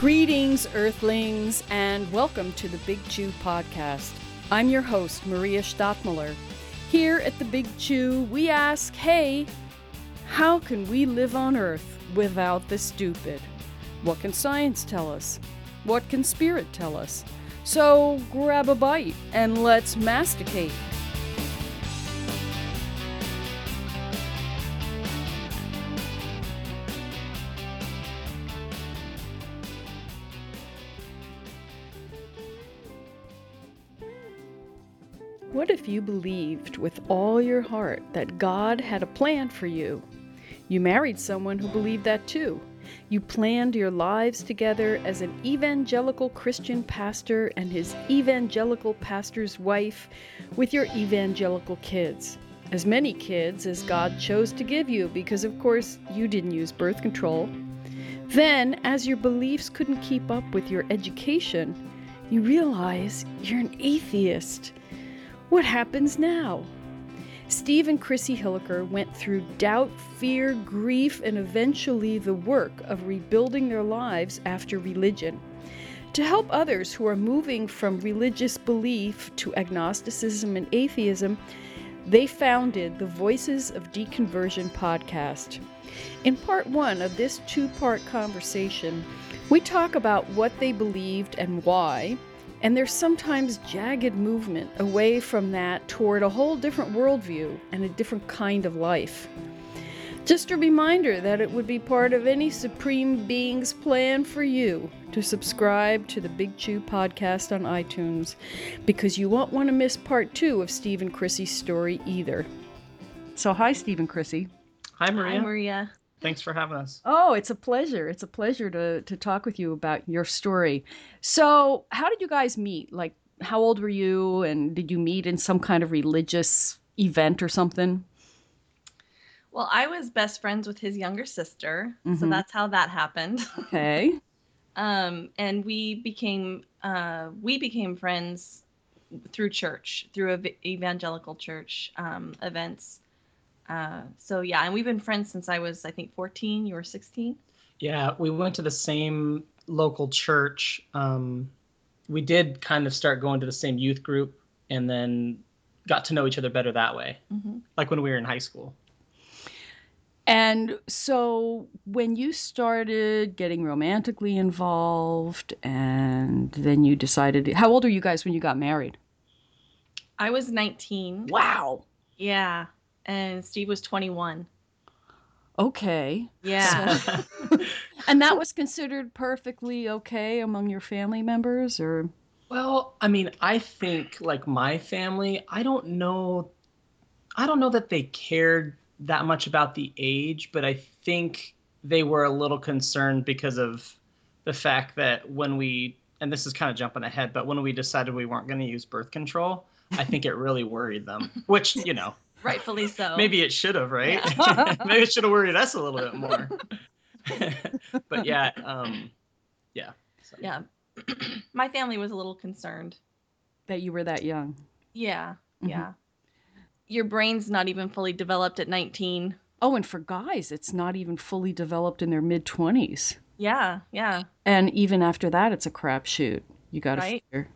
Greetings, Earthlings, and welcome to the Big Chew Podcast. I'm your host, Maria Stadtmuller. Here at the Big Chew, we ask hey, how can we live on Earth without the stupid? What can science tell us? What can spirit tell us? So grab a bite and let's masticate. If you believed with all your heart that God had a plan for you? You married someone who believed that too. You planned your lives together as an evangelical Christian pastor and his evangelical pastor's wife with your evangelical kids. As many kids as God chose to give you, because of course you didn't use birth control. Then, as your beliefs couldn't keep up with your education, you realize you're an atheist. What happens now? Steve and Krissy Hilliker went through doubt, fear, grief, and eventually the work of rebuilding their lives after religion. To help others who are moving from religious belief to agnosticism and atheism, they founded the Voices of Deconversion podcast. In part one of this two part conversation, we talk about what they believed and why, and there's sometimes jagged movement away from that toward a whole different worldview and a different kind of life. Just a reminder that it would be part of any Supreme Being's plan for you to subscribe to the Big Chew podcast on iTunes because you won't want to miss part two of Steve and Krissy's story either. So, hi, Steve and Krissy. Hi, Maria. Hi, Maria. Thanks for having us. Oh, it's a pleasure. It's a pleasure to, to talk with you about your story. So, how did you guys meet? Like, how old were you, and did you meet in some kind of religious event or something? Well, I was best friends with his younger sister, so Mhm. that's how that happened. Okay. um, and we became uh, we became friends through church, through ev- evangelical church um, events. Uh, so yeah, and we've been friends since I was, I think, 14. You were 16. Yeah, we went to the same local church. Um, we did kind of start going to the same youth group and then got to know each other better that way, hmm like when we were in high school. And so, when you started getting romantically involved, and then you decided, how old are you guys when you got married? I was 19. Wow. Yeah, and Steve was 21. Okay. Yeah. And that was considered perfectly okay among your family members, or? well, I mean, I think like my family, I don't know I don't know that they cared that much about the age, but I think they were a little concerned because of the fact that when we and this is kind of jumping ahead, but when we decided we weren't going to use birth control, I think it really worried them, which, you know, Rightfully so. maybe it should have, right? maybe it should have worried us a little bit more. but yeah, um, yeah. So. Yeah. My family was a little concerned. that you were that young. Yeah, Mhm. yeah. Your brain's not even fully developed at 19. Oh, and for guys, it's not even fully developed in their mid 20s. Yeah, yeah. And even after that, it's a crapshoot. You got to Right. figure.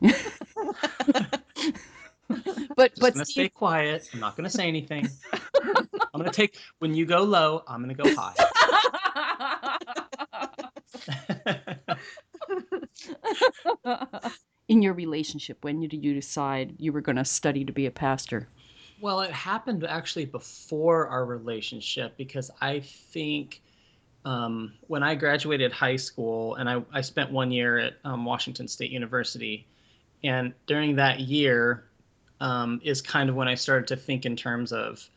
But Just but gonna Steve, stay quiet. I'm not gonna say anything. I'm gonna take when you go low. I'm gonna go high. in your relationship, when did you decide you were going to study to be a pastor? well, it happened actually before our relationship because I think um, when I graduated high school and I, I spent one year at um, Washington State University, and during that year um, is kind of when I started to think in terms of,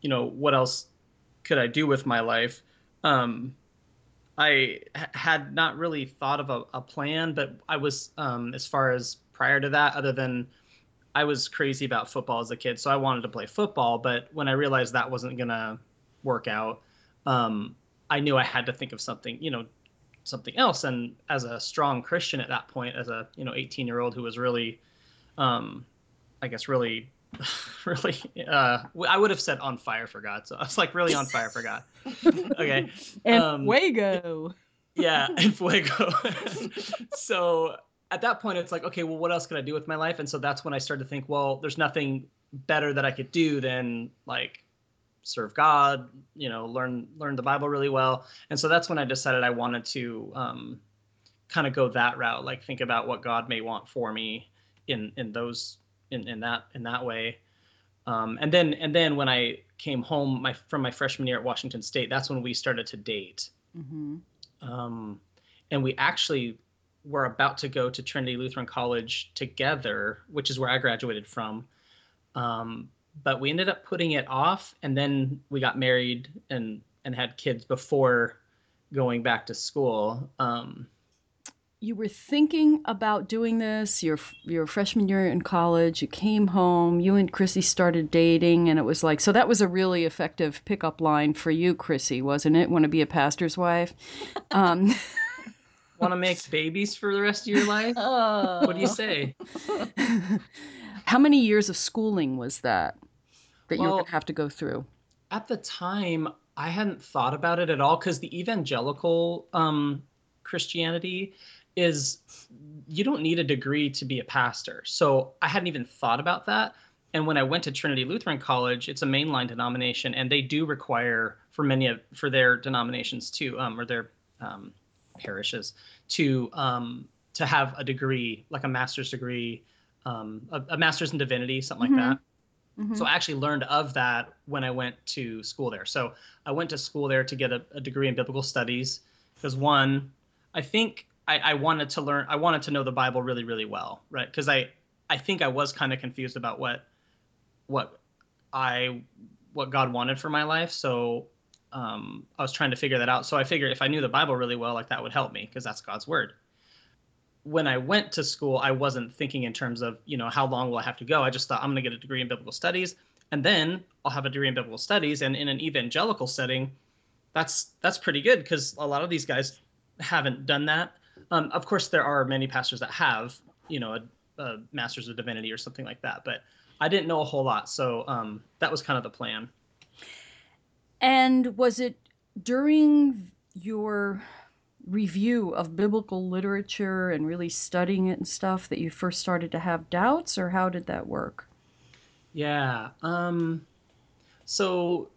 you know, what else could I do with my life? Um, I h- had not really thought of a, a plan, but I was, um, as far as prior to that, other than I was crazy about football as a kid, so I wanted to play football. But when I realized that wasn't gonna work out, um, I knew I had to think of something, you know, something else. And as a strong Christian at that point, as a you know 18 year old who was really, um, I guess really, really, uh, I would have said on fire for God. So I was like really on fire for God. Okay. And Um, Wago. yeah, and fuego. so at that point, it's like, okay, well, what else can I do with my life? And so that's when I started to think, well, there's nothing better that I could do than like serve God, you know, learn learn the Bible really well. And so that's when I decided I wanted to um, kind of go that route, like think about what God may want for me in in those in in that in that way. Um, and then and then when I came home my from my freshman year at Washington State, that's when we started to date. Mm-hmm. Um, and we actually were about to go to Trinity Lutheran College together, which is where I graduated from. Um, but we ended up putting it off, and then we got married and and had kids before going back to school. Um, you were thinking about doing this your your freshman year in college you came home you and krissy started dating and it was like so that was a really effective pickup line for you krissy wasn't it? Want to be a pastor's wife? Um, want to make babies for the rest of your life? Oh. what do you say? How many years of schooling was that that well, you were going to have to go through? at the time i hadn't thought about it at all because the evangelical um, christianity is you don't need a degree to be a pastor. So I hadn't even thought about that. And when I went to Trinity Lutheran College, it's a mainline denomination, and they do require for many of for their denominations too, um, or their um, parishes to um, to have a degree, like a master's degree, um, a, a, master's in divinity, something mm-hmm. like that. Mm-hmm. So I actually learned of that when I went to school there. So I went to school there to get a, a degree in biblical studies because one, I think I, I wanted to learn i wanted to know the bible really really well right? Because i i think i was kind of confused about what what i what god wanted for my life. So um, i was trying to figure that out. So i figured if i knew the bible really well like that would help me because that's god's word. When i went to school i wasn't thinking in terms of you know how long will i have to go? I just thought i'm going to get a degree in biblical studies and then i'll have a degree in biblical studies and in an evangelical setting that's that's pretty good because a lot of these guys haven't done that um, of course, there are many pastors that have, you know, a, a, master's of divinity or something like that, but I didn't know a whole lot, so um, that was kind of the plan. And was it during your review of biblical literature and really studying it and stuff that you first started to have doubts, or how did that work? Yeah. Um, so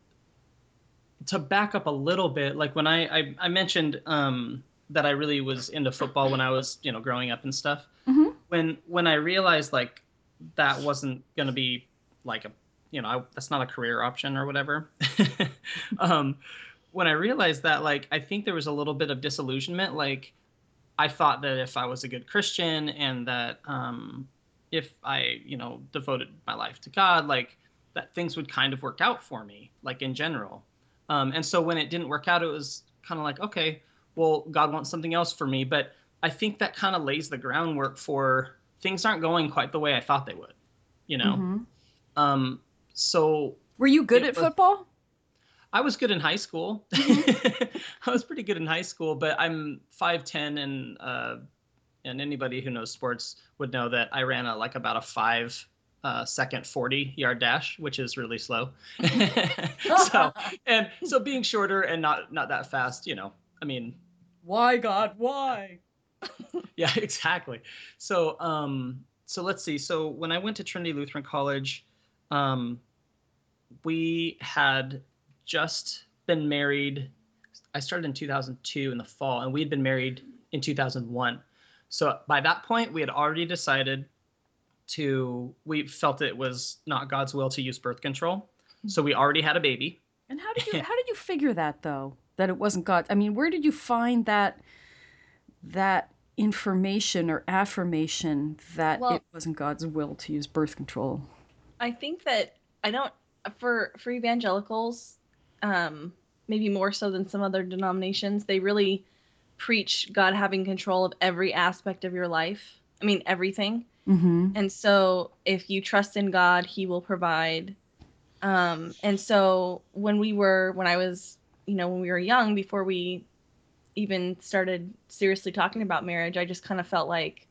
to back up a little bit, like when I I, I mentioned um, that I really was into football when I was, you know, growing up and stuff. Mm-hmm. When when I realized like that wasn't going to be like a, you know, I, that's not a career option or whatever. um, when I realized that, like, I think there was a little bit of disillusionment. Like, I thought that if I was a good Christian and that um, if I, you know, devoted my life to God, like that things would kind of work out for me, like in general. Um, and so when it didn't work out, it was kind of like, okay, well, God wants something else for me. But I think that kind of lays the groundwork for things aren't going quite the way I thought they would, you know? Mm-hmm. Um, so. Were you good at was, football? I was good in high school. Mm-hmm. I was pretty good in high school, but I'm 5'10 and, uh, and anybody who knows sports would know that I ran a, like about a five uh, second 40 yard dash, which is really slow. so, and so being shorter and not, not that fast, you know, I mean, why God? Why? yeah, exactly. So, um, so let's see. So when I went to Trinity Lutheran College, um, we had just been married. I started in 2002 in the fall, and we had been married in 2001. So by that point, we had already decided to. We felt it was not God's will to use birth control, so we already had a baby. And how did you how did you figure that though? That it wasn't God. I mean, where did you find that that information or affirmation that well, it wasn't God's will to use birth control? I think that I don't for for evangelicals, um, maybe more so than some other denominations, they really preach God having control of every aspect of your life. I mean, everything. Mm-hmm. And so, if you trust in God, He will provide. Um, and so, when we were, when I was, you know, when we were young, before we even started seriously talking about marriage, I just kind of felt like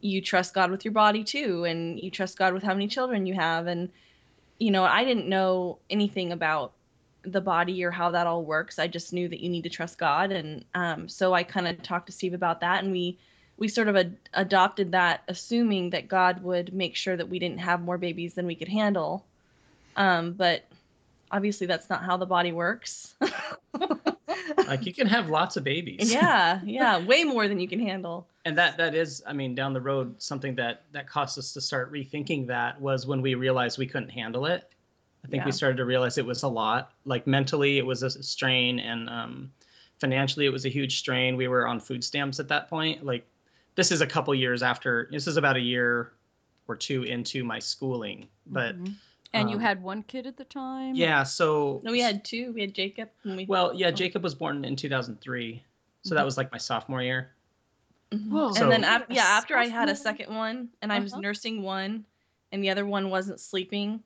you trust God with your body too, and you trust God with how many children you have. And, you know, I didn't know anything about the body or how that all works. I just knew that you need to trust God, and um, so I kind of talked to Steve about that, and we we sort of ad- adopted that, assuming that God would make sure that we didn't have more babies than we could handle. Um, but obviously, that's not how the body works. like you can have lots of babies. yeah, yeah, way more than you can handle. And that that is, I mean, down the road, something that that caused us to start rethinking that was when we realized we couldn't handle it. I think Yeah. we started to realize it was a lot. Like mentally, it was a strain, and um, financially, it was a huge strain. We were on food stamps at that point. Like, this is a couple years after. This is about a year or two into my schooling. But Mhm. And you um, had one kid at the time? yeah, so No, we had two. We had Jacob. And we, Well, yeah, Jacob was born in 2003, so that Mhm. was like my sophomore year. Mhm. Whoa. and then So- after, yeah, after I had a second one, and I was Uh-huh. nursing one, and the other one wasn't sleeping,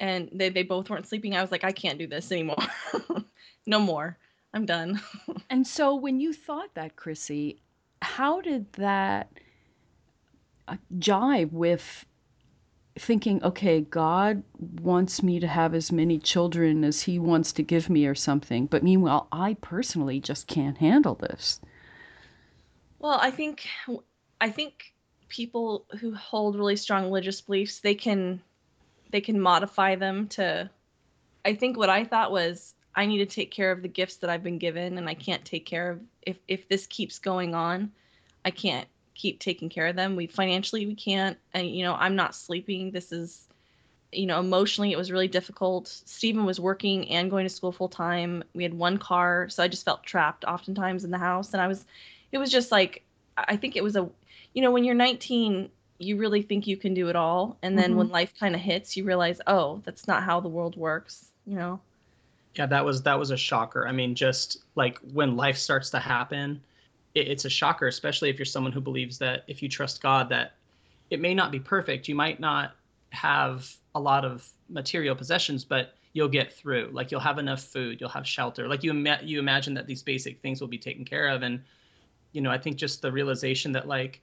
and they they both weren't sleeping. I was like, I can't do this anymore. no more. I'm done. And so when you thought that, Krissy, how did that uh, jive with thinking, okay, God wants me to have as many children as he wants to give me or something, but meanwhile, I personally just can't handle this. Well, I think I think people who hold really strong religious beliefs, they can they can modify them to I think what I thought was I need to take care of the gifts that I've been given and I can't take care of if if this keeps going on, I can't keep taking care of them. We financially we can't and you know, I'm not sleeping. This is you know, emotionally it was really difficult. Stephen was working and going to school full time. We had one car, so I just felt trapped oftentimes in the house and I was it was just like I think it was a you know when you're 19 you really think you can do it all and then when mm-hmm. life kind of hits you realize oh that's not how the world works you know Yeah, that was that was a shocker. I mean, just like when life starts to happen, it, it's a shocker, especially if you're someone who believes that if you trust God, that it may not be perfect. You might not have a lot of material possessions, but you'll get through. Like you'll have enough food, you'll have shelter. Like you ima- you imagine that these basic things will be taken care of, and you know, I think just the realization that like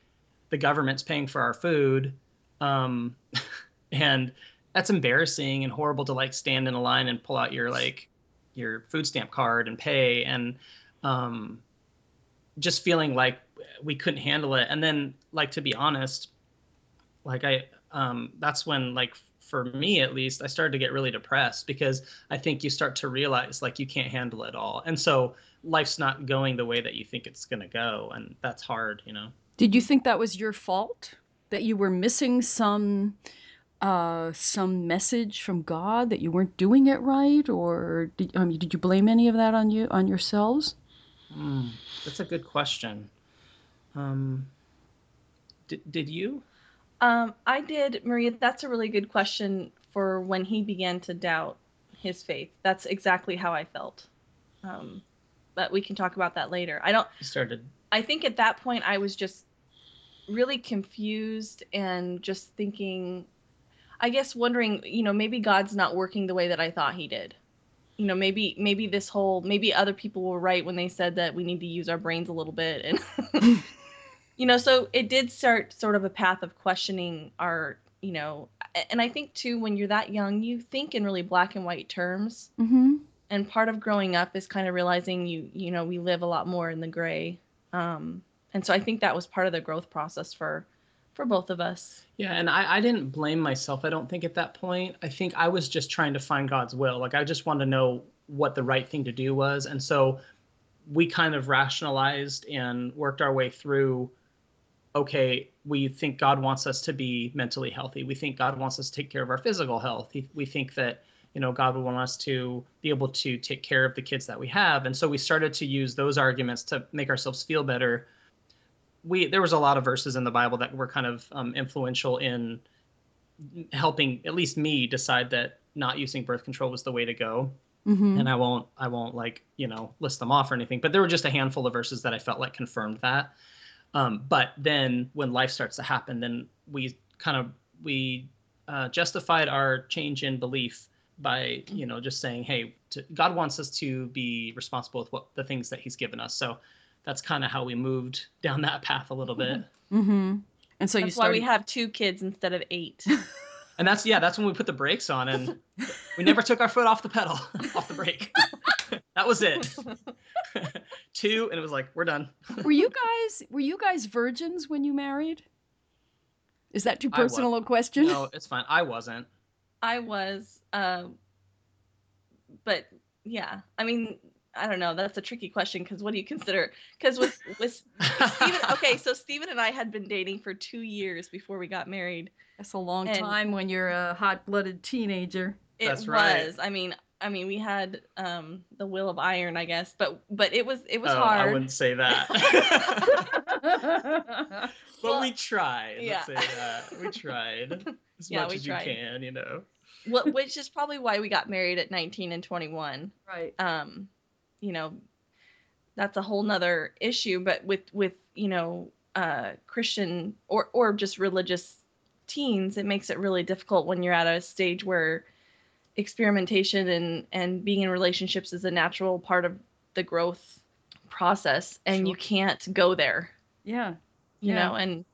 the government's paying for our food, um, and that's embarrassing and horrible to like stand in a line and pull out your like your food stamp card and pay and um just feeling like we couldn't handle it and then like to be honest like i um that's when like for me at least i started to get really depressed because i think you start to realize like you can't handle it all and so life's not going the way that you think it's going to go and that's hard you know Did you think that was your fault? That you were missing some uh some message from God that you weren't doing it right or did, mean, did you blame any of that on you on yourselves? Hmm, that's a good question. Um did, did you? Um i did maria. That's a really good question for when he began to doubt his faith. That's exactly how i felt. Um but we can talk about that later. I don't you started. I think at that point I was just really confused and just thinking, I guess wondering, you know, maybe God's not working the way that I thought He did. You know, maybe maybe this whole maybe other people were right when they said that we need to use our brains a little bit, and you know, so it did start sort of a path of questioning our, you know, and I think too when you're that young, you think in really black and white terms, Mm-hmm. and part of growing up is kind of realizing you you know we live a lot more in the gray um and so i think that was part of the growth process for for both of us Yeah, and I, I didn't blame myself, I don't think, at that point. I think I was just trying to find God's will. Like, I just wanted to know what the right thing to do was. And so we kind of rationalized and worked our way through okay, we think God wants us to be mentally healthy. We think God wants us to take care of our physical health. We think that, you know, God would want us to be able to take care of the kids that we have. And so we started to use those arguments to make ourselves feel better we there was a lot of verses in the Bible that were kind of um, influential in helping at least me decide that not using birth control was the way to go. Mm-hmm. And I won't I won't like you know list them off or anything, but there were just a handful of verses that I felt like confirmed that. Um, but then when life starts to happen, then we kind of we uh, justified our change in belief by you know just saying, hey, to, God wants us to be responsible with what the things that He's given us. So that's kind of how we moved down that path a little bit. Mm-hmm. And so you that's why we have two kids instead of eight and that's yeah, that's when we put the brakes on, and we never took our foot off the pedal, off the brake. that was it. Two, and it was like we're done. were you guys were you guys virgins when you married? Is that too personal a question? No, it's fine. I wasn't. I was, uh, but yeah, I mean, I don't know. That's a tricky question because what do you consider? Because with with Steven, okay, so Steven and I had been dating for two years before we got married. That's a long And- time when you're a hot-blooded teenager. It That's was. I mean, I mean, we had um the will of iron, I guess, but but it was it was oh, hard. I wouldn't say that. but Well, we tried. yeah. Let's say that. We tried as Yeah, much we as tried. you can, you know. Wh- which is probably why we got married at 19 and 21. right. um you know that's a whole nother issue but with with you know uh christian or or just religious teens it makes it really difficult when you're at a stage where experimentation and and being in relationships is a natural part of the growth process and you can't go there Yeah. you Yeah. know and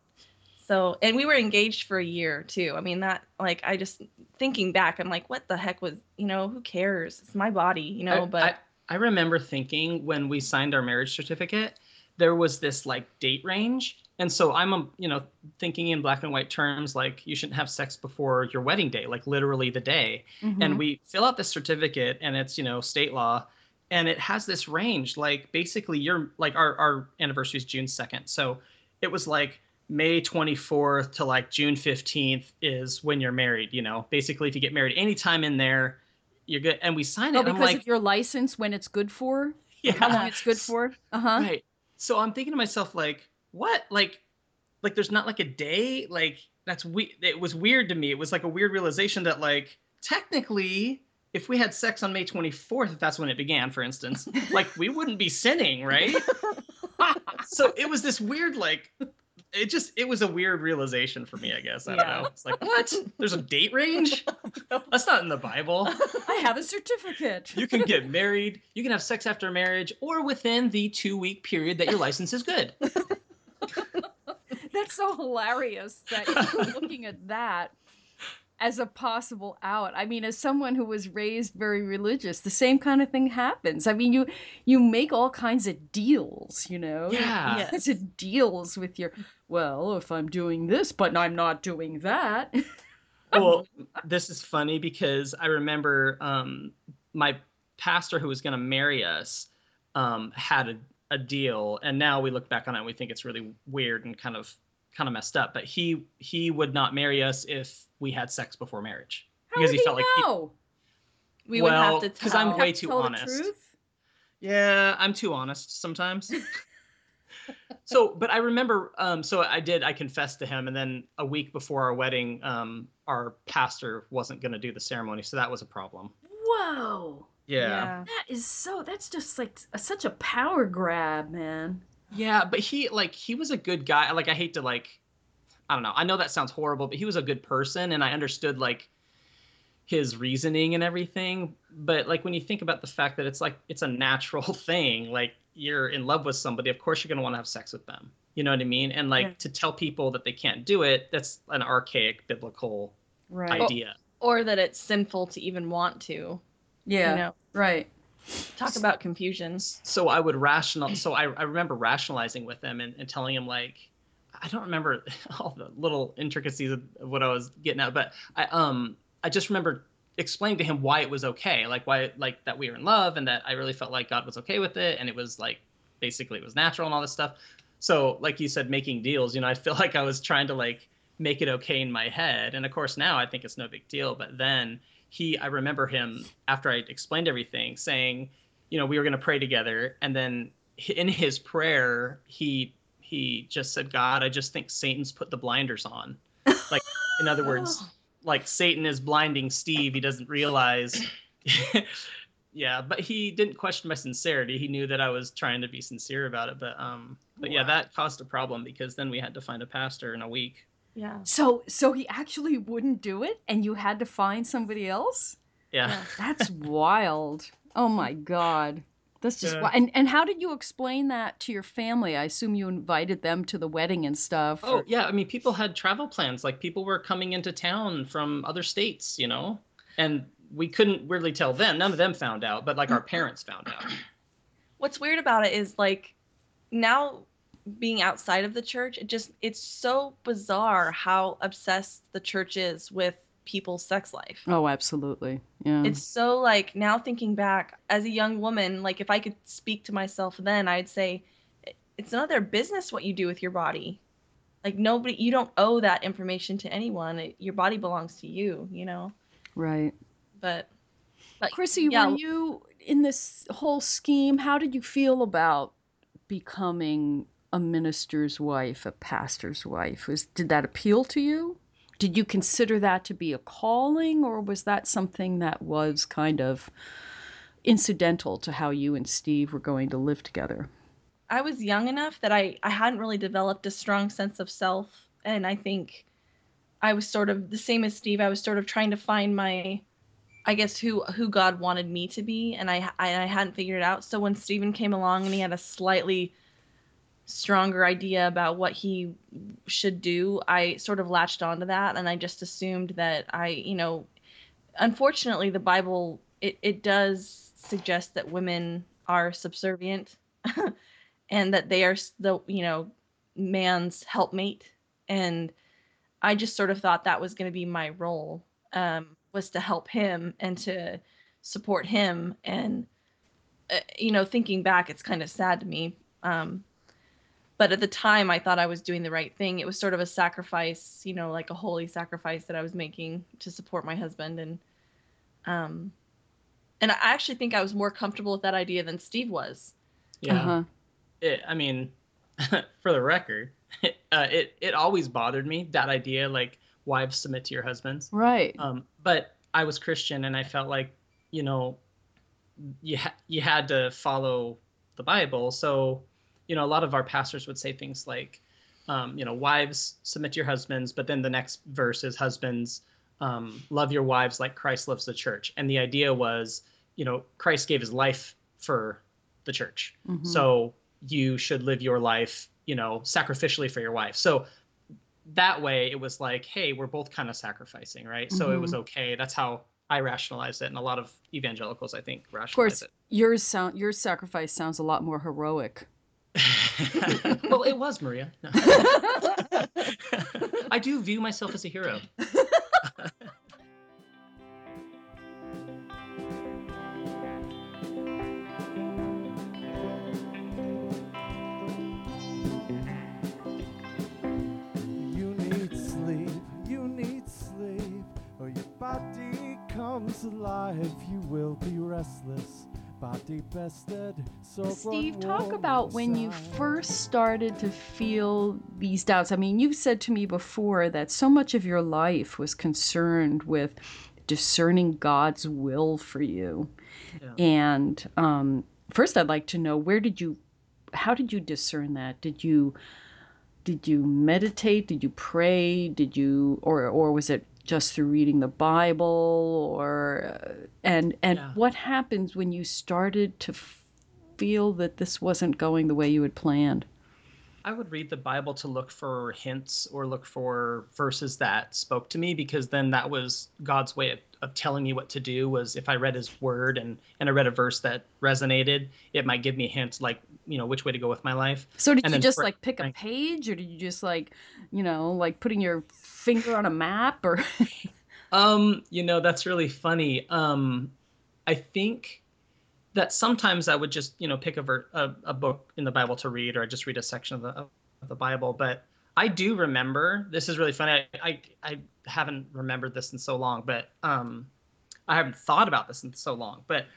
so and we were engaged for a year too i mean that like i just thinking back i'm like what the heck was you know who cares it's my body you know I, but I, remember thinking when we signed our marriage certificate, there was this like date range. And so I'm, you know, thinking in black and white terms, like you shouldn't have sex before your wedding day, like literally the day. Mhm. And we fill out this certificate and it's, you know, state law. And it has this range, like basically your, like our, our anniversary is June 2nd. So it was like May 24th to like June 15th is when you're married, you know, basically if you get married anytime in there, you're good. And we sign it. Oh, because like, of your license when it's good for? yeah. How long it's good for? Uh-huh. Right. So I'm thinking to myself, like, what? Like, like there's not like a day. Like that's we. It was weird to me. It was like a weird realization that like technically, if we had sex on May 24th, if that's when it began, for instance, like we wouldn't be sinning, right? so it was this weird like. It just it was a weird realization for me, I guess. I don't know. It's like what? There's a date range? That's not in the Bible. I have a certificate. You can get married, you can have sex after marriage, or within the two week period that your license is good. That's so hilarious that you're looking at that as a possible out. I mean, as someone who was raised very religious, the same kind of thing happens. I mean, you you make all kinds of deals, you know. Yeah. Yes. Kinds of deals with your well, if I'm doing this, but I'm not doing that. well, this is funny because I remember um, my pastor who was going to marry us um, had a, a deal, and now we look back on it and we think it's really weird and kind of kind of messed up. But he he would not marry us if we had sex before marriage How because would he felt like he- know? we would well, have to 'cause tell I'm way to too honest. Yeah, I'm too honest sometimes. so, but I remember, um, so I did, I confessed to him, and then a week before our wedding, um, our pastor wasn't going to do the ceremony, so that was a problem. Whoa. Yeah. That is so that's just like a, such a power grab, man. yeah, but he, like, he was a good guy. Like, I hate to, like, I don't know. I know that sounds horrible, but he was a good person, and I understood, like, his reasoning and everything. But, like, when you think about the fact that it's like, it's a natural thing, like, you're in love with somebody, of course you're going to want to have sex with them. You know what I mean? And, like, Yeah. to tell people that they can't do it, that's an archaic biblical Right. idea. or that it's sinful to even want to yeah. you know Right. talk about confusions. so I would rational. So I, I remember rationalizing with him and, and telling him like, I don't remember all the little intricacies of of what I was getting at, but I um I just remember explaining to him why it was okay, like why like that we were in love and that I really felt like God was okay with it, and it was like basically it was natural and all this stuff. So like you said, making deals, you know, I feel like I was trying to like make it okay in my head, and of course now I think it's no big deal, but then he I remember him after I explained everything saying you know we were going to pray together. And then in his prayer he he just said god i just think satan's put the blinders on. Like in other words oh. Like satan is blinding steve he doesn't realize yeah but he didn't question my sincerity he knew that i was trying to be sincere about it but um but yeah that caused a problem because then we had to find a pastor in a week yeah So so he actually wouldn't do it and you had to find somebody else? yeah, Yeah. That's wild. Oh my god. That's just Yeah. And and how did you explain that to your family? I assume you invited them to the wedding and stuff. Oh or- yeah, I mean, people had travel plans. Like people were coming into town from other states, you know, and we couldn't really tell them. None of them found out, but like our parents found out. What's weird about it is like now being outside of the church, it just it's so bizarre how obsessed the church is with people's sex life. Oh, absolutely. Yeah. It's so like now thinking back as a young woman, like if I could speak to myself then, I'd say it's none of their business what you do with your body. Like nobody, you don't owe that information to anyone. It, your body belongs to you, you know. right. But, but Krissy, yeah, were you in this whole scheme? How did you feel about becoming a minister's wife, a pastor's wife? Was did that appeal to you? Did you consider that to be a calling, or was that something that was kind of incidental to how you and Steve were going to live together? I was young enough that I I hadn't really developed a strong sense of self, and I think I was sort of the same as Steve. I was sort of trying to find my, I guess who who God wanted me to be, and I I, I hadn't figured it out. So when Stephen came along and he had a slightly stronger idea about what he should do, I sort of latched onto that, and I just assumed that I you know, unfortunately the Bible it it does suggest that women are subservient. and that they are the you know man's helpmate and i just sort of thought that was going to be my role um, was to help him and to support him and uh, you know thinking back it's kind of sad to me um, but at the time i thought i was doing the right thing it was sort of a sacrifice you know like a holy sacrifice that i was making to support my husband and um and i actually think i was more comfortable with that idea than steve was Yeah. Uh-huh. it, I mean, for the record, uh, it it always bothered me that idea, like wives submit to your husbands. Right. Um, but I was Christian, and I felt like, you know, you ha- you had to follow the Bible. So, you know, a lot of our pastors would say things like, um, you know, wives submit to your husbands, but then the next verse is husbands um, love your wives like Christ loves the church. And the idea was, you know, Christ gave his life for the church. Mhm. So you should live your life, you know, sacrificially for your wife. So that way it was like, hey, we're both kind of sacrificing, right? So it was okay. That's how I rationalized it. And a lot of evangelicals, I think, rationalize it. of course, yours sound your sacrifice sounds a lot more heroic. It. well, it was Maria. No. I do view myself as a hero. You need sleep, you need sleep, or your body comes alive. You will be restless, body bested. So Steve, talk about when you first started to feel these doubts. I mean, you've said to me before that so much of your life was concerned with discerning God's will for you. Yeah. And um, first, I'd like to know where did you, how did you discern that? Did you, did you meditate? Did you pray? Did you, or or was it just through reading the Bible? Or uh, and and Yeah. what happens when you started to f- feel that this wasn't going the way you had planned? I would read the Bible to look for hints or look for verses that spoke to me because then that was God's way of, of telling me what to do was if I read his word and and I read a verse that resonated, it might give me hints like, you know, which way to go with my life. So did And you just pray- like pick a page, or did you just like, you know, like putting your finger on a map, or Um, you know, that's really funny. Um, I think that sometimes I would just, you know, pick a, ver- a a book in the Bible to read, or I just read a section of the of the Bible. But I do remember. This is really funny. I I, I haven't remembered this in so long, but um, I haven't thought about this in so long. But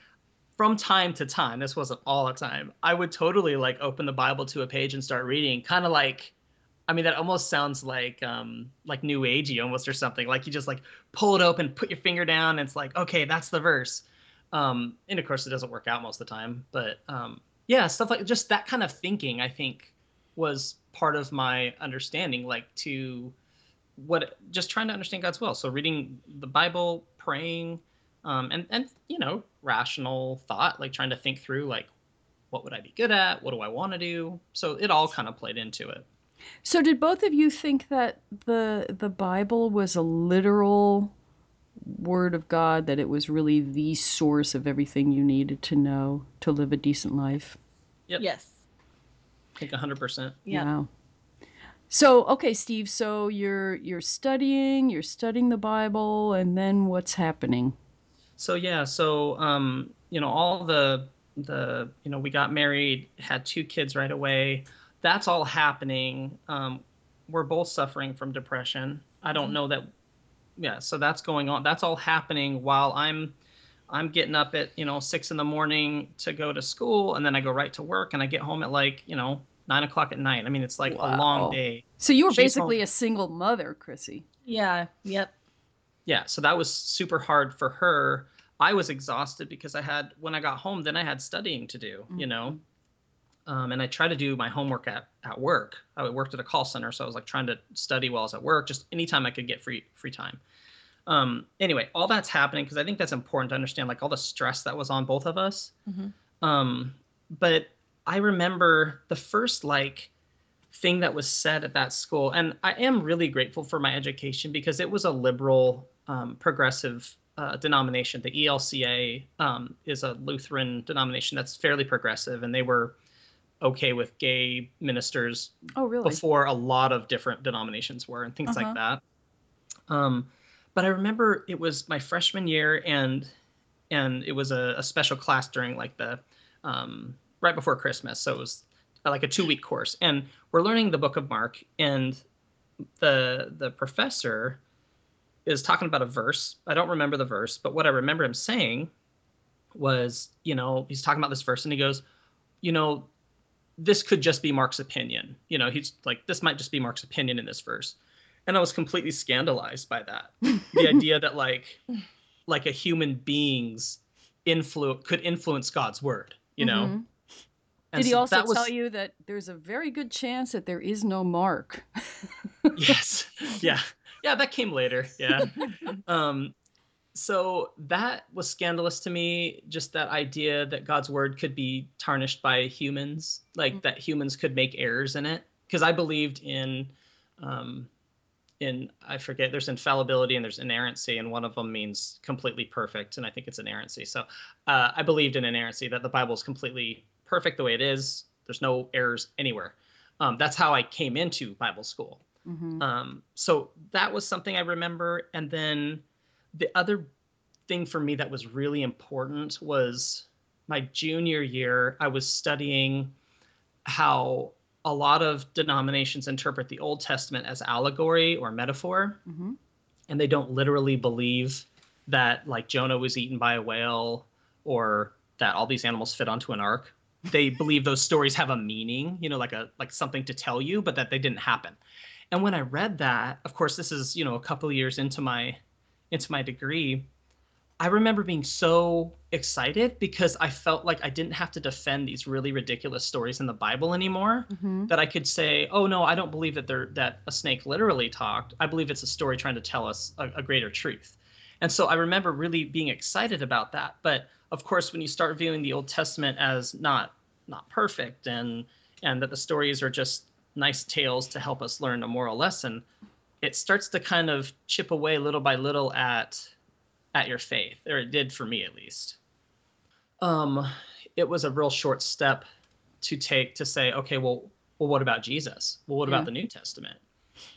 from time to time, this wasn't all the time. I would totally like open the Bible to a page and start reading, kind of like I mean, that almost sounds like um like new agey almost or something. Like you just like pull it open, put your finger down, and it's like, okay, that's the verse. Um, and of course it doesn't work out most of the time, but um yeah, stuff like just that kind of thinking, I think, was part of my understanding, like to what just trying to understand God's will. So reading the Bible, praying, um, and and you know, rational thought, like trying to think through like what would I be good at? What do I want to do? So it all kind of played into it. So did both of you think that the the Bible was a literal word of God that it was really the source of everything you needed to know to live a decent life? Yep. Yes. I think 100%. Yeah. Wow. So, okay, Steve, so you're you're studying, you're studying the Bible and then what's happening? So yeah, so um, you know, all the the you know, we got married, had two kids right away. That's all happening. Um, we're both suffering from depression. I don't Mhm. know that yeah, so that's going on. That's all happening while I'm I'm getting up at, you know, six in the morning to go to school and then I go right to work and I get home at like, you know, nine o'clock at night. I mean, it's like a long day. So you were She's basically home. a single mother, Krissy. Yeah. Yep. yeah so that was super hard for her i was exhausted because i had when i got home then i had studying to do you know um, and i tried to do my homework at, at work. I worked at a call center so i was like trying to study while i was at work just anytime i could get free free time. Um, anyway all that's happening because i think that's important to understand like all the stress that was on both of us. Mhm. um, but i remember the first like thing that was said at that school and i am really grateful for my education because it was a liberal um, progressive uh, denomination. The ELCA um, is a lutheran denomination that's fairly progressive and they were okay with gay ministers Oh, really? before a lot of different denominations were and things Uh-huh. like that. Um, but I remember it was my freshman year and and it was a, a special class during like the um, right before Christmas. So it was like a two week course and we're learning the book of Mark and the the professor is talking about a verse. I don't remember the verse, but what I remember him saying was, you know, he's talking about this verse and he goes, you know, this could just be Mark's opinion. You know, he's like, this might just be Mark's opinion in this verse. And I was completely scandalized by that. the idea that like like a human being's influence could influence God's word, you know. Mhm. And Did he so also was- tell you that there's a very good chance that there is no mark? yes yeah yeah that came later yeah um so that was scandalous to me just that idea that god's word could be tarnished by humans like Mm. that humans could make errors in it because i believed in um in i forget there's infallibility and there's inerrancy and one of them means completely perfect and i think it's inerrancy so uh, i believed in inerrancy that the bible is completely perfect the way it is there's no errors anywhere um, that's how i came into bible school Mhm. um, so that was something I remember. And then the other thing for me that was really important was my junior year, I was studying how a lot of denominations interpret the Old Testament as allegory or metaphor, Mhm. and they don't literally believe that like Jonah was eaten by a whale or that all these animals fit onto an ark. They believe those stories have a meaning, you know, like a like something to tell you, but that they didn't happen. And when I read that, of course, this is you know a couple of years into my into my degree, I remember being so excited because I felt like I didn't have to defend these really ridiculous stories in the Bible anymore. Mhm. That I could say, "Oh no, I don't believe that there that a snake literally talked. I believe it's a story trying to tell us a, a greater truth." And so I remember really being excited about that. But of course, when you start viewing the Old Testament as not not perfect and and that the stories are just nice tales to help us learn a moral lesson, it starts to kind of chip away little by little at at your faith, or it did for me at least. Um, it was a real short step to take to say, okay, well, well, what about Jesus? Well, what Yeah. about the New Testament?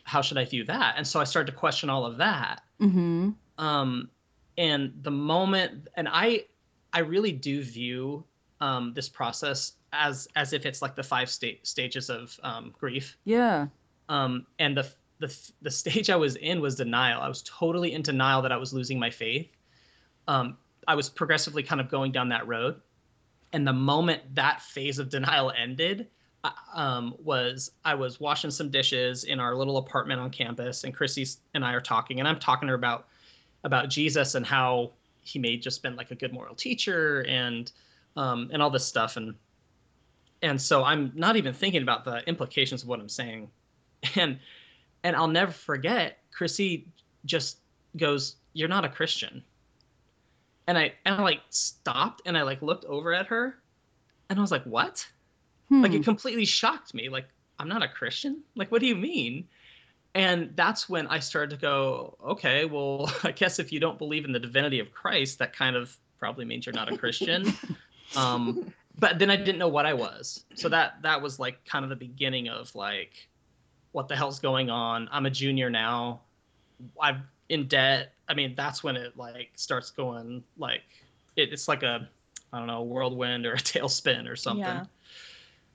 How should I view that? And so I started to question all of that. Mhm. Um, and the moment, and I, I really do view um, this process as as if it's like the five state stages of um, grief Yeah. um, and the, the the stage I was in was denial. I was totally in denial that I was losing my faith. Um, I was progressively kind of going down that road, and the moment that phase of denial ended, um, was I was washing some dishes in our little apartment on campus, and Krissy and I are talking, and I'm talking to her about about Jesus and how he may just been like a good moral teacher and um, and all this stuff, and and so I'm not even thinking about the implications of what I'm saying and and I'll never forget Krissy just goes you're not a Christian and I and I like stopped and I like looked over at her And I was like, what? Like Hmm. it completely shocked me. Like, I'm not a Christian? Like, what do you mean? And that's when I started to go, okay, well, I guess if you don't believe in the divinity of Christ, that kind of probably means you're not a Christian. um, but then I didn't know what I was. So that that was like kind of the beginning of like, what the hell's going on? I'm a junior now. I'm in debt. I mean, that's when it like starts going like it, it's like a I don't know, a whirlwind or a tailspin or something. Yeah.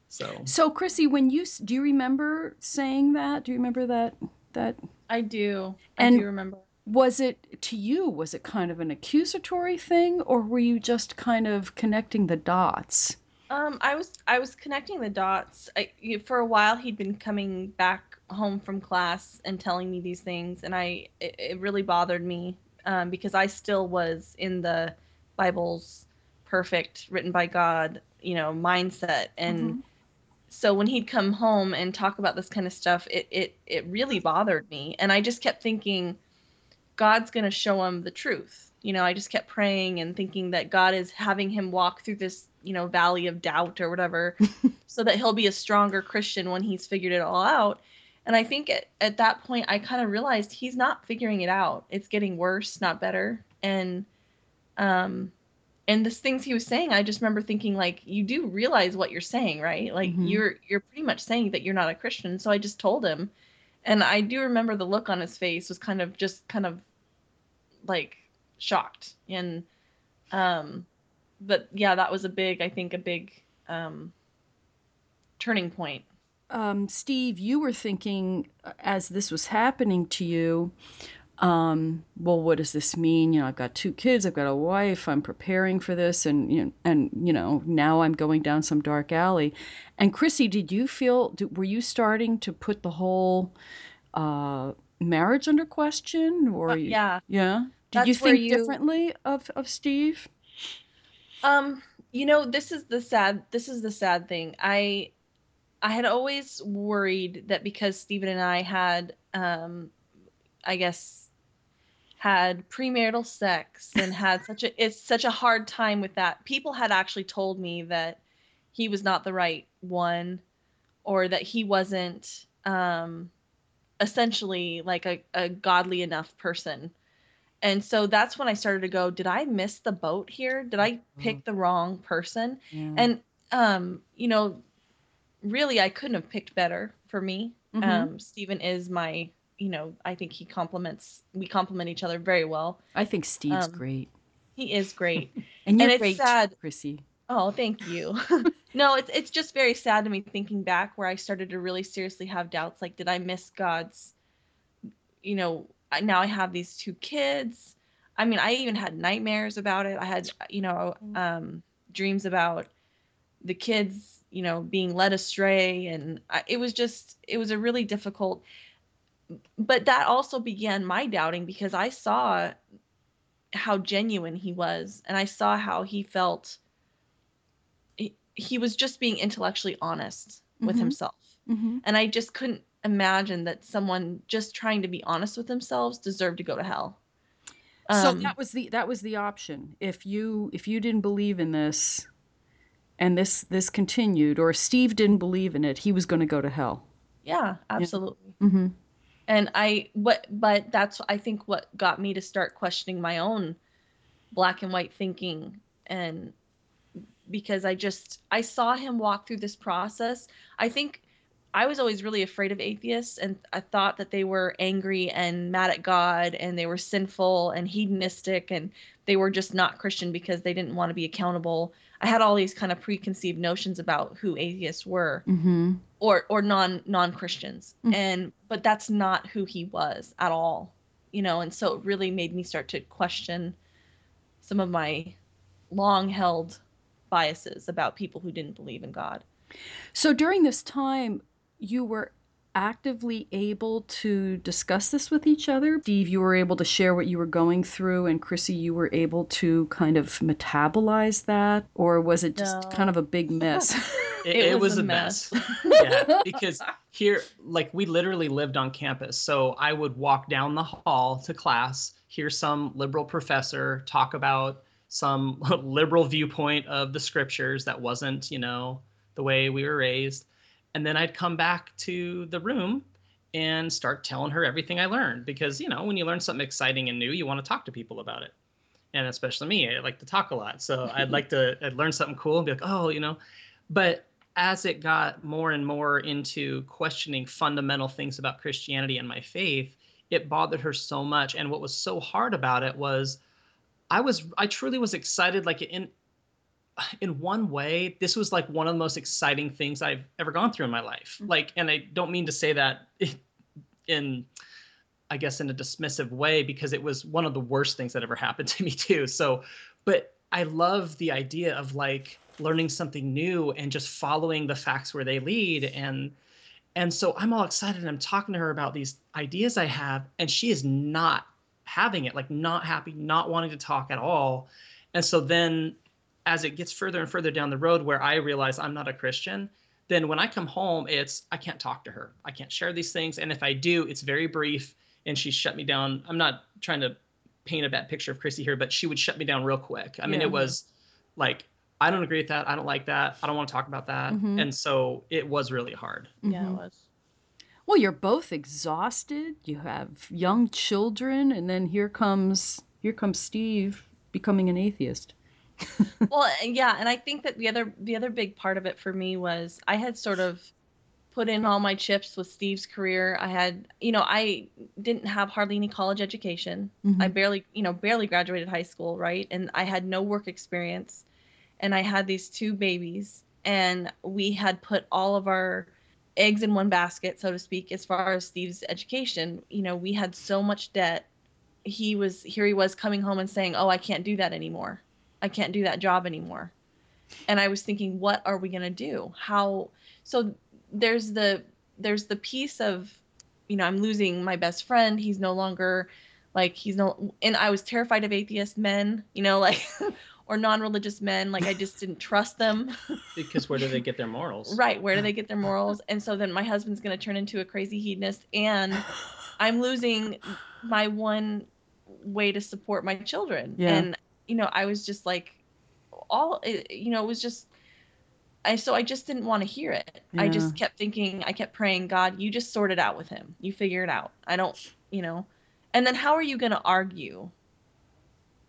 So So, Krissy, when you do you remember saying that? Do you remember that? That I do. And- I do remember. was it to you? Was it kind of an accusatory thing, or were you just kind of connecting the dots? Um, I was I was connecting the dots. I, you- for a while, he'd been coming back home from class and telling me these things, and I it, it really bothered me um, because I still was in the Bible's perfect, written by God, you know, mindset, and Mhm. so when he'd come home and talk about this kind of stuff, it it it really bothered me, and I just kept thinking, God's gonna show him the truth. You know, I just kept praying and thinking that God is having him walk through this, you know, valley of doubt or whatever, so that he'll be a stronger Christian when he's figured it all out. And I think at, at that point, I kind of realized he's not figuring it out. It's getting worse, not better. And, um, and the things he was saying, I just remember thinking like, you do realize what you're saying, right? Like Mhm. you're you're pretty much saying that you're not a Christian. So I just told him, and I do remember the look on his face was kind of just kind of like shocked and um but yeah that was a big i think a big um turning point um, Steve, you were thinking uh, as this was happening to you, um, well, what does this mean? You know, I've got two kids, I've got a wife, I'm preparing for this, and you know, and you know, now I'm going down some dark alley. And Krissy, did you feel? Did, were you starting to put the whole uh, marriage under question, or Uh, yeah yeah? Did you That's where think you- differently of of Steve? Um you know this is the sad this is the sad thing. I i had always worried that because stephen and i had um i guess had premarital sex and had such a it's such a hard time with that. People had actually told me that he was not the right one or that he wasn't um essentially like a, a godly enough person and so that's when i started to go did i miss the boat here did i pick the wrong person Yeah. and um you know really i couldn't have picked better for me Mhm. um stephen is my you know i think he complements we complement each other very well I think Steve's um, great, he is great and you're it's great, sad. Krissy. Oh, thank you. no, it's it's just very sad to me thinking back where I started to really seriously have doubts like did I miss God's you know, I, now I have these two kids. I mean, I even had nightmares about it. I had, you know, um dreams about the kids, you know, being led astray and I, it was just it was a really difficult but that also began my doubting because I saw how genuine he was and I saw how he felt he, he was just being intellectually honest with Mhm. himself hmm and I just couldn't imagine that someone just trying to be honest with themselves deserved to go to hell. so Um, that was the that was the option. If you if you didn't believe in this, and this this continued, or Steve didn't believe in it, he was going to go to hell. yeah, absolutely. Mm-hmm. and i what but that's i think what got me to start questioning my own black and white thinking and because i just i saw him walk through this process i think i was always really afraid of atheists and i thought that they were angry and mad at god and they were sinful and hedonistic and they were just not christian because they didn't want to be accountable i had all these kind of preconceived notions about who atheists were Mm-hmm. or or non non Christians. Mm. And but that's not who he was at all. You know, and so it really made me start to question some of my long held biases about people who didn't believe in God. So during this time, you were actively able to discuss this with each other. Steve, you were able to share what you were going through, and Krissy, you were able to kind of metabolize that, or was it just No. kind of a big mess? It, It it was was, a a mess. mess. yeah, because here, like, we literally lived on campus. So I would walk down the hall to class, hear some liberal professor talk about, some liberal viewpoint of the scriptures that wasn't, you know, the way we were raised. And then I'd come back to the room and start telling her everything I learned because, you know, when you learn something exciting and new, you want to talk to people about it. And especially me, I like to talk a lot. So I'd like to I'd learn something cool and be like, oh, you know. But as it got more and more into questioning fundamental things about Christianity and my faith, it bothered her so much. And what was so hard about it was I was I truly was excited like in in one way this was like one of the most exciting things I've ever gone through in my life. Mm-hmm. Like and I don't mean to say that in I guess in a dismissive way because it was one of the worst things that ever happened to me too. So but I love the idea of like learning something new and just following the facts where they lead and and so I'm all excited and I'm talking to her about these ideas I have and she is not having it like not happy not wanting to talk at all and so then as it gets further and further down the road where I realize I'm not a Christian then when I come home it's I can't talk to her I can't share these things and if I do it's very brief and she shut me down I'm not trying to paint a bad picture of Krissy here but she would shut me down real quick I mean yeah. it was like I don't agree with that. I don't like that. I don't want to talk about that. Mm-hmm. And so it was really hard. Yeah, mm-hmm. it was. Well, you're both exhausted. You have young children, and then here comes here comes Steve becoming an atheist. well, yeah, and I think that the other the other big part of it for me was I had sort of put in all my chips with Steve's career. I had, you know, I didn't have hardly any college education. Mm-hmm. I barely, you know, barely graduated high school, right? And I had no work experience and I had these two babies, and we had put all of our eggs in one basket, so to speak, as far as Steve's education. You know, we had so much debt. He was here he was coming home and saying, "Oh, I can't do that anymore. I can't do that job anymore." And I was thinking, what are we going to do? How so there's the there's the piece of you know, I'm losing my best friend. He's no longer like he's no and I was terrified of atheist men, you know, like or non-religious men like i just didn't trust them because where do they get their morals right where do they get their morals and so then my husband's going to turn into a crazy hedonist and i'm losing my one way to support my children yeah. and you know i was just like all eh, you know it was just I so I just didn't want to hear it. Yeah. I just kept thinking, I kept praying, God, you just sort it out with him. You figure it out. I don't, you know. And then how are you going to argue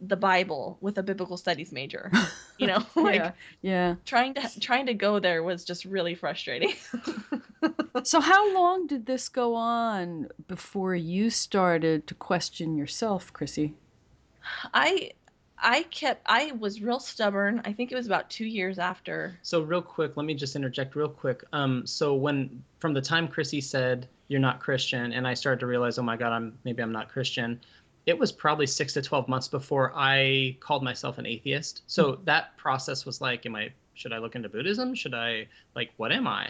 the Bible with a biblical studies major. You know, like yeah, yeah. Trying to trying to go there was just really frustrating. so how long did this go on before you started to question yourself, Krissy? I I kept I was real stubborn. I think it was about 2 years after. So real quick, let me just interject real quick. Um so when from the time Krissy said you're not Christian and I started to realize, "Oh my god, I'm maybe I'm not Christian." it was probably six to 12 months before I called myself an atheist. So mm-hmm. that process was like, am I, should I look into Buddhism? Should I, like, what am I?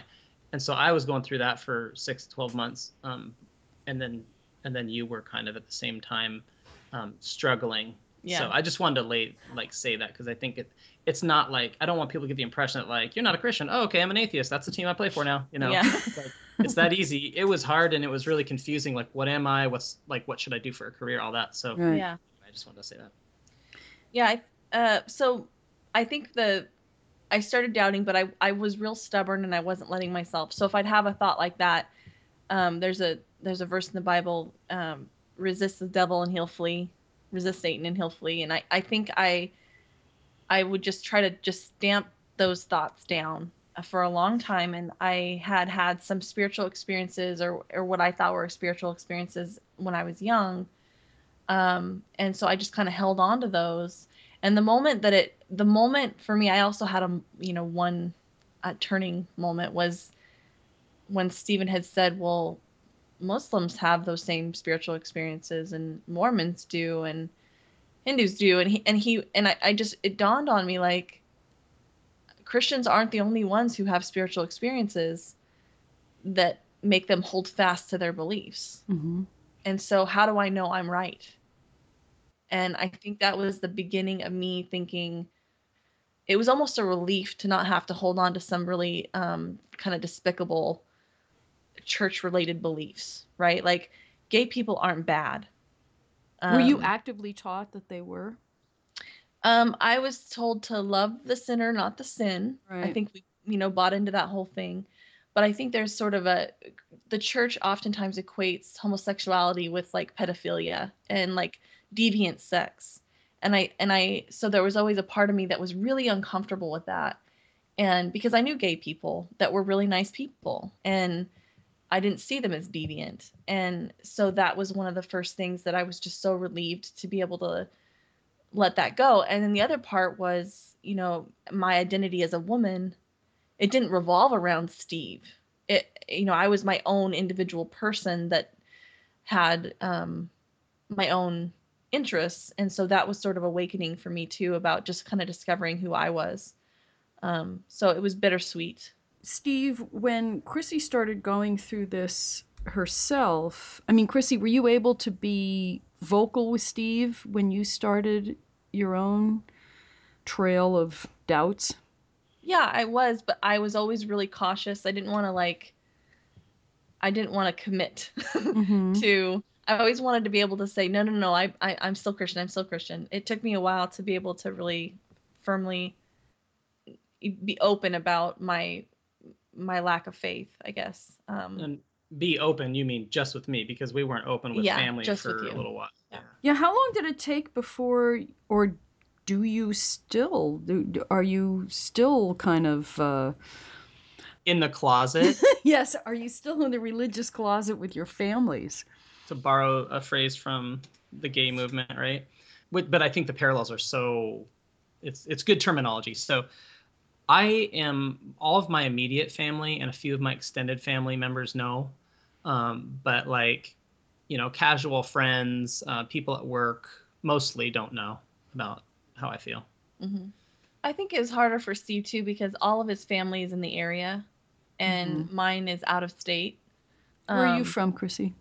And so I was going through that for six to 12 months. Um, and then, and then you were kind of at the same time um, struggling. Yeah. So I just wanted to lay, like say that because I think it, it's not like I don't want people to get the impression that like you're not a Christian. Oh, okay, I'm an atheist. That's the team I play for now. You know, yeah. like, it's that easy. It was hard and it was really confusing. Like, what am I? What's like, what should I do for a career? All that. So right. yeah, I just wanted to say that. Yeah. I, uh, so I think the I started doubting, but I I was real stubborn and I wasn't letting myself. So if I'd have a thought like that, um, there's a there's a verse in the Bible, um, resist the devil and he'll flee, resist Satan and he'll flee. And I I think I I would just try to just stamp those thoughts down for a long time and I had had some spiritual experiences or or what I thought were spiritual experiences when I was young. Um, and so I just kind of held on to those. And the moment that it the moment for me I also had a you know one turning moment was when Stephen had said, "Well, Muslims have those same spiritual experiences and Mormons do and Hindus do." And he and he and I, I just it dawned on me like Christians aren't the only ones who have spiritual experiences that make them hold fast to their beliefs. Mm-hmm. And so, how do I know I'm right? And I think that was the beginning of me thinking it was almost a relief to not have to hold on to some really um, kind of despicable church related beliefs, right? Like, gay people aren't bad. Um, were you um, actively taught that they were? Um, I was told to love the sinner, not the sin. I think we, you know, bought into that whole thing. But I think there's sort of a the church oftentimes equates homosexuality with like pedophilia and like deviant sex. And I and I so there was always a part of me that was really uncomfortable with that. And because I knew gay people that were really nice people and I didn't see them as deviant. And so that was one of the first things that I was just so relieved to be able to let that go. And then the other part was, you know, my identity as a woman, it didn't revolve around Steve. It, you know, I was my own individual person that had um, my own interests. And so that was sort of awakening for me too about just kind of discovering who I was. Um, so it was bittersweet. Steve, when Krissy started going through this herself, I mean, Krissy, were you able to be vocal with Steve when you started your own trail of doubts? Yeah, I was, but I was always really cautious. I didn't want to like I didn't want to commit Mm-hmm. to I always wanted to be able to say no no no I, I I'm still Christian. I'm still Christian. It took me a while to be able to really firmly be open about my my lack of faith, I guess. Um And be open, you mean just with me because we weren't open with Yeah, family just with for a little while. Yeah. Yeah, how long did it take before, or do you still, do, do- are you still kind of, uh, In the closet, yes, are you still in the religious closet with your families? to borrow a phrase from the gay movement, right? But, but I think the parallels are so it's it's good terminology. So I am all of my immediate family and a few of my extended family members know, um, but like you know, casual friends, uh, people at work mostly don't know about how I feel. mhm. I think it was harder for Steve too because all of his family is in the area and mine is out of state. Where are you Um, from, Krissy?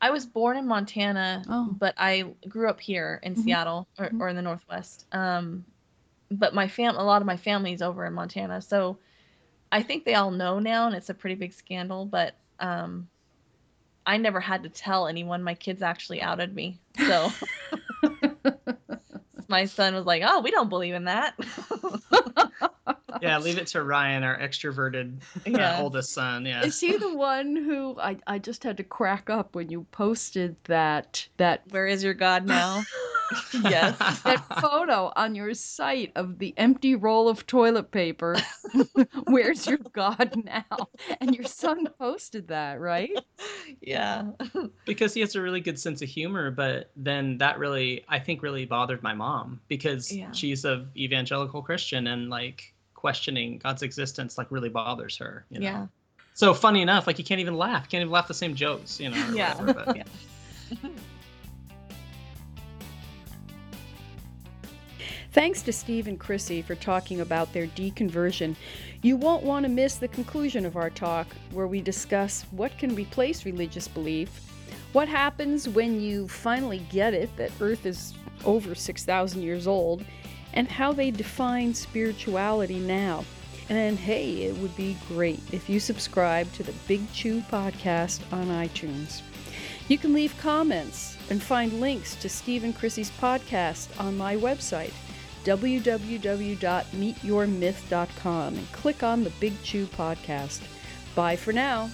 I was born in Montana, Oh. but I grew up here in Mhm. Seattle or, Mhm. or in the Northwest. Um, but my fam, a lot of my family's over in Montana, so I think they all know now, and it's a pretty big scandal. But um, I never had to tell anyone. My kids actually outed me, so my son was like, "Oh, we don't believe in that." Yeah, leave it to Ryan, our extroverted uh, oldest son. Yeah. Is he the one who I, I just had to crack up when you posted that that Where is your God now? yes. that photo on your site of the empty roll of toilet paper. Where's your God now? And your son posted that, right? yeah. because he has a really good sense of humor but then that really i think really bothered my mom because Yeah. she's a evangelical christian and like questioning god's existence like really bothers her you know? Yeah. so funny enough like you can't even laugh can't even laugh the same jokes you know or Yeah. whatever, but- Yeah. Thanks to Steve and Krissy for talking about their deconversion. You won't want to miss the conclusion of our talk, where we discuss what can replace religious belief, what happens when you finally get it that Earth is over 6,000 years old, and how they define spirituality now. And hey, it would be great if you subscribe to the Big Chew podcast on iTunes. You can leave comments and find links to Steve and Krissy's podcast on my website, www.meetyourmyth.com, and click on the Big Chew podcast. Bye for now.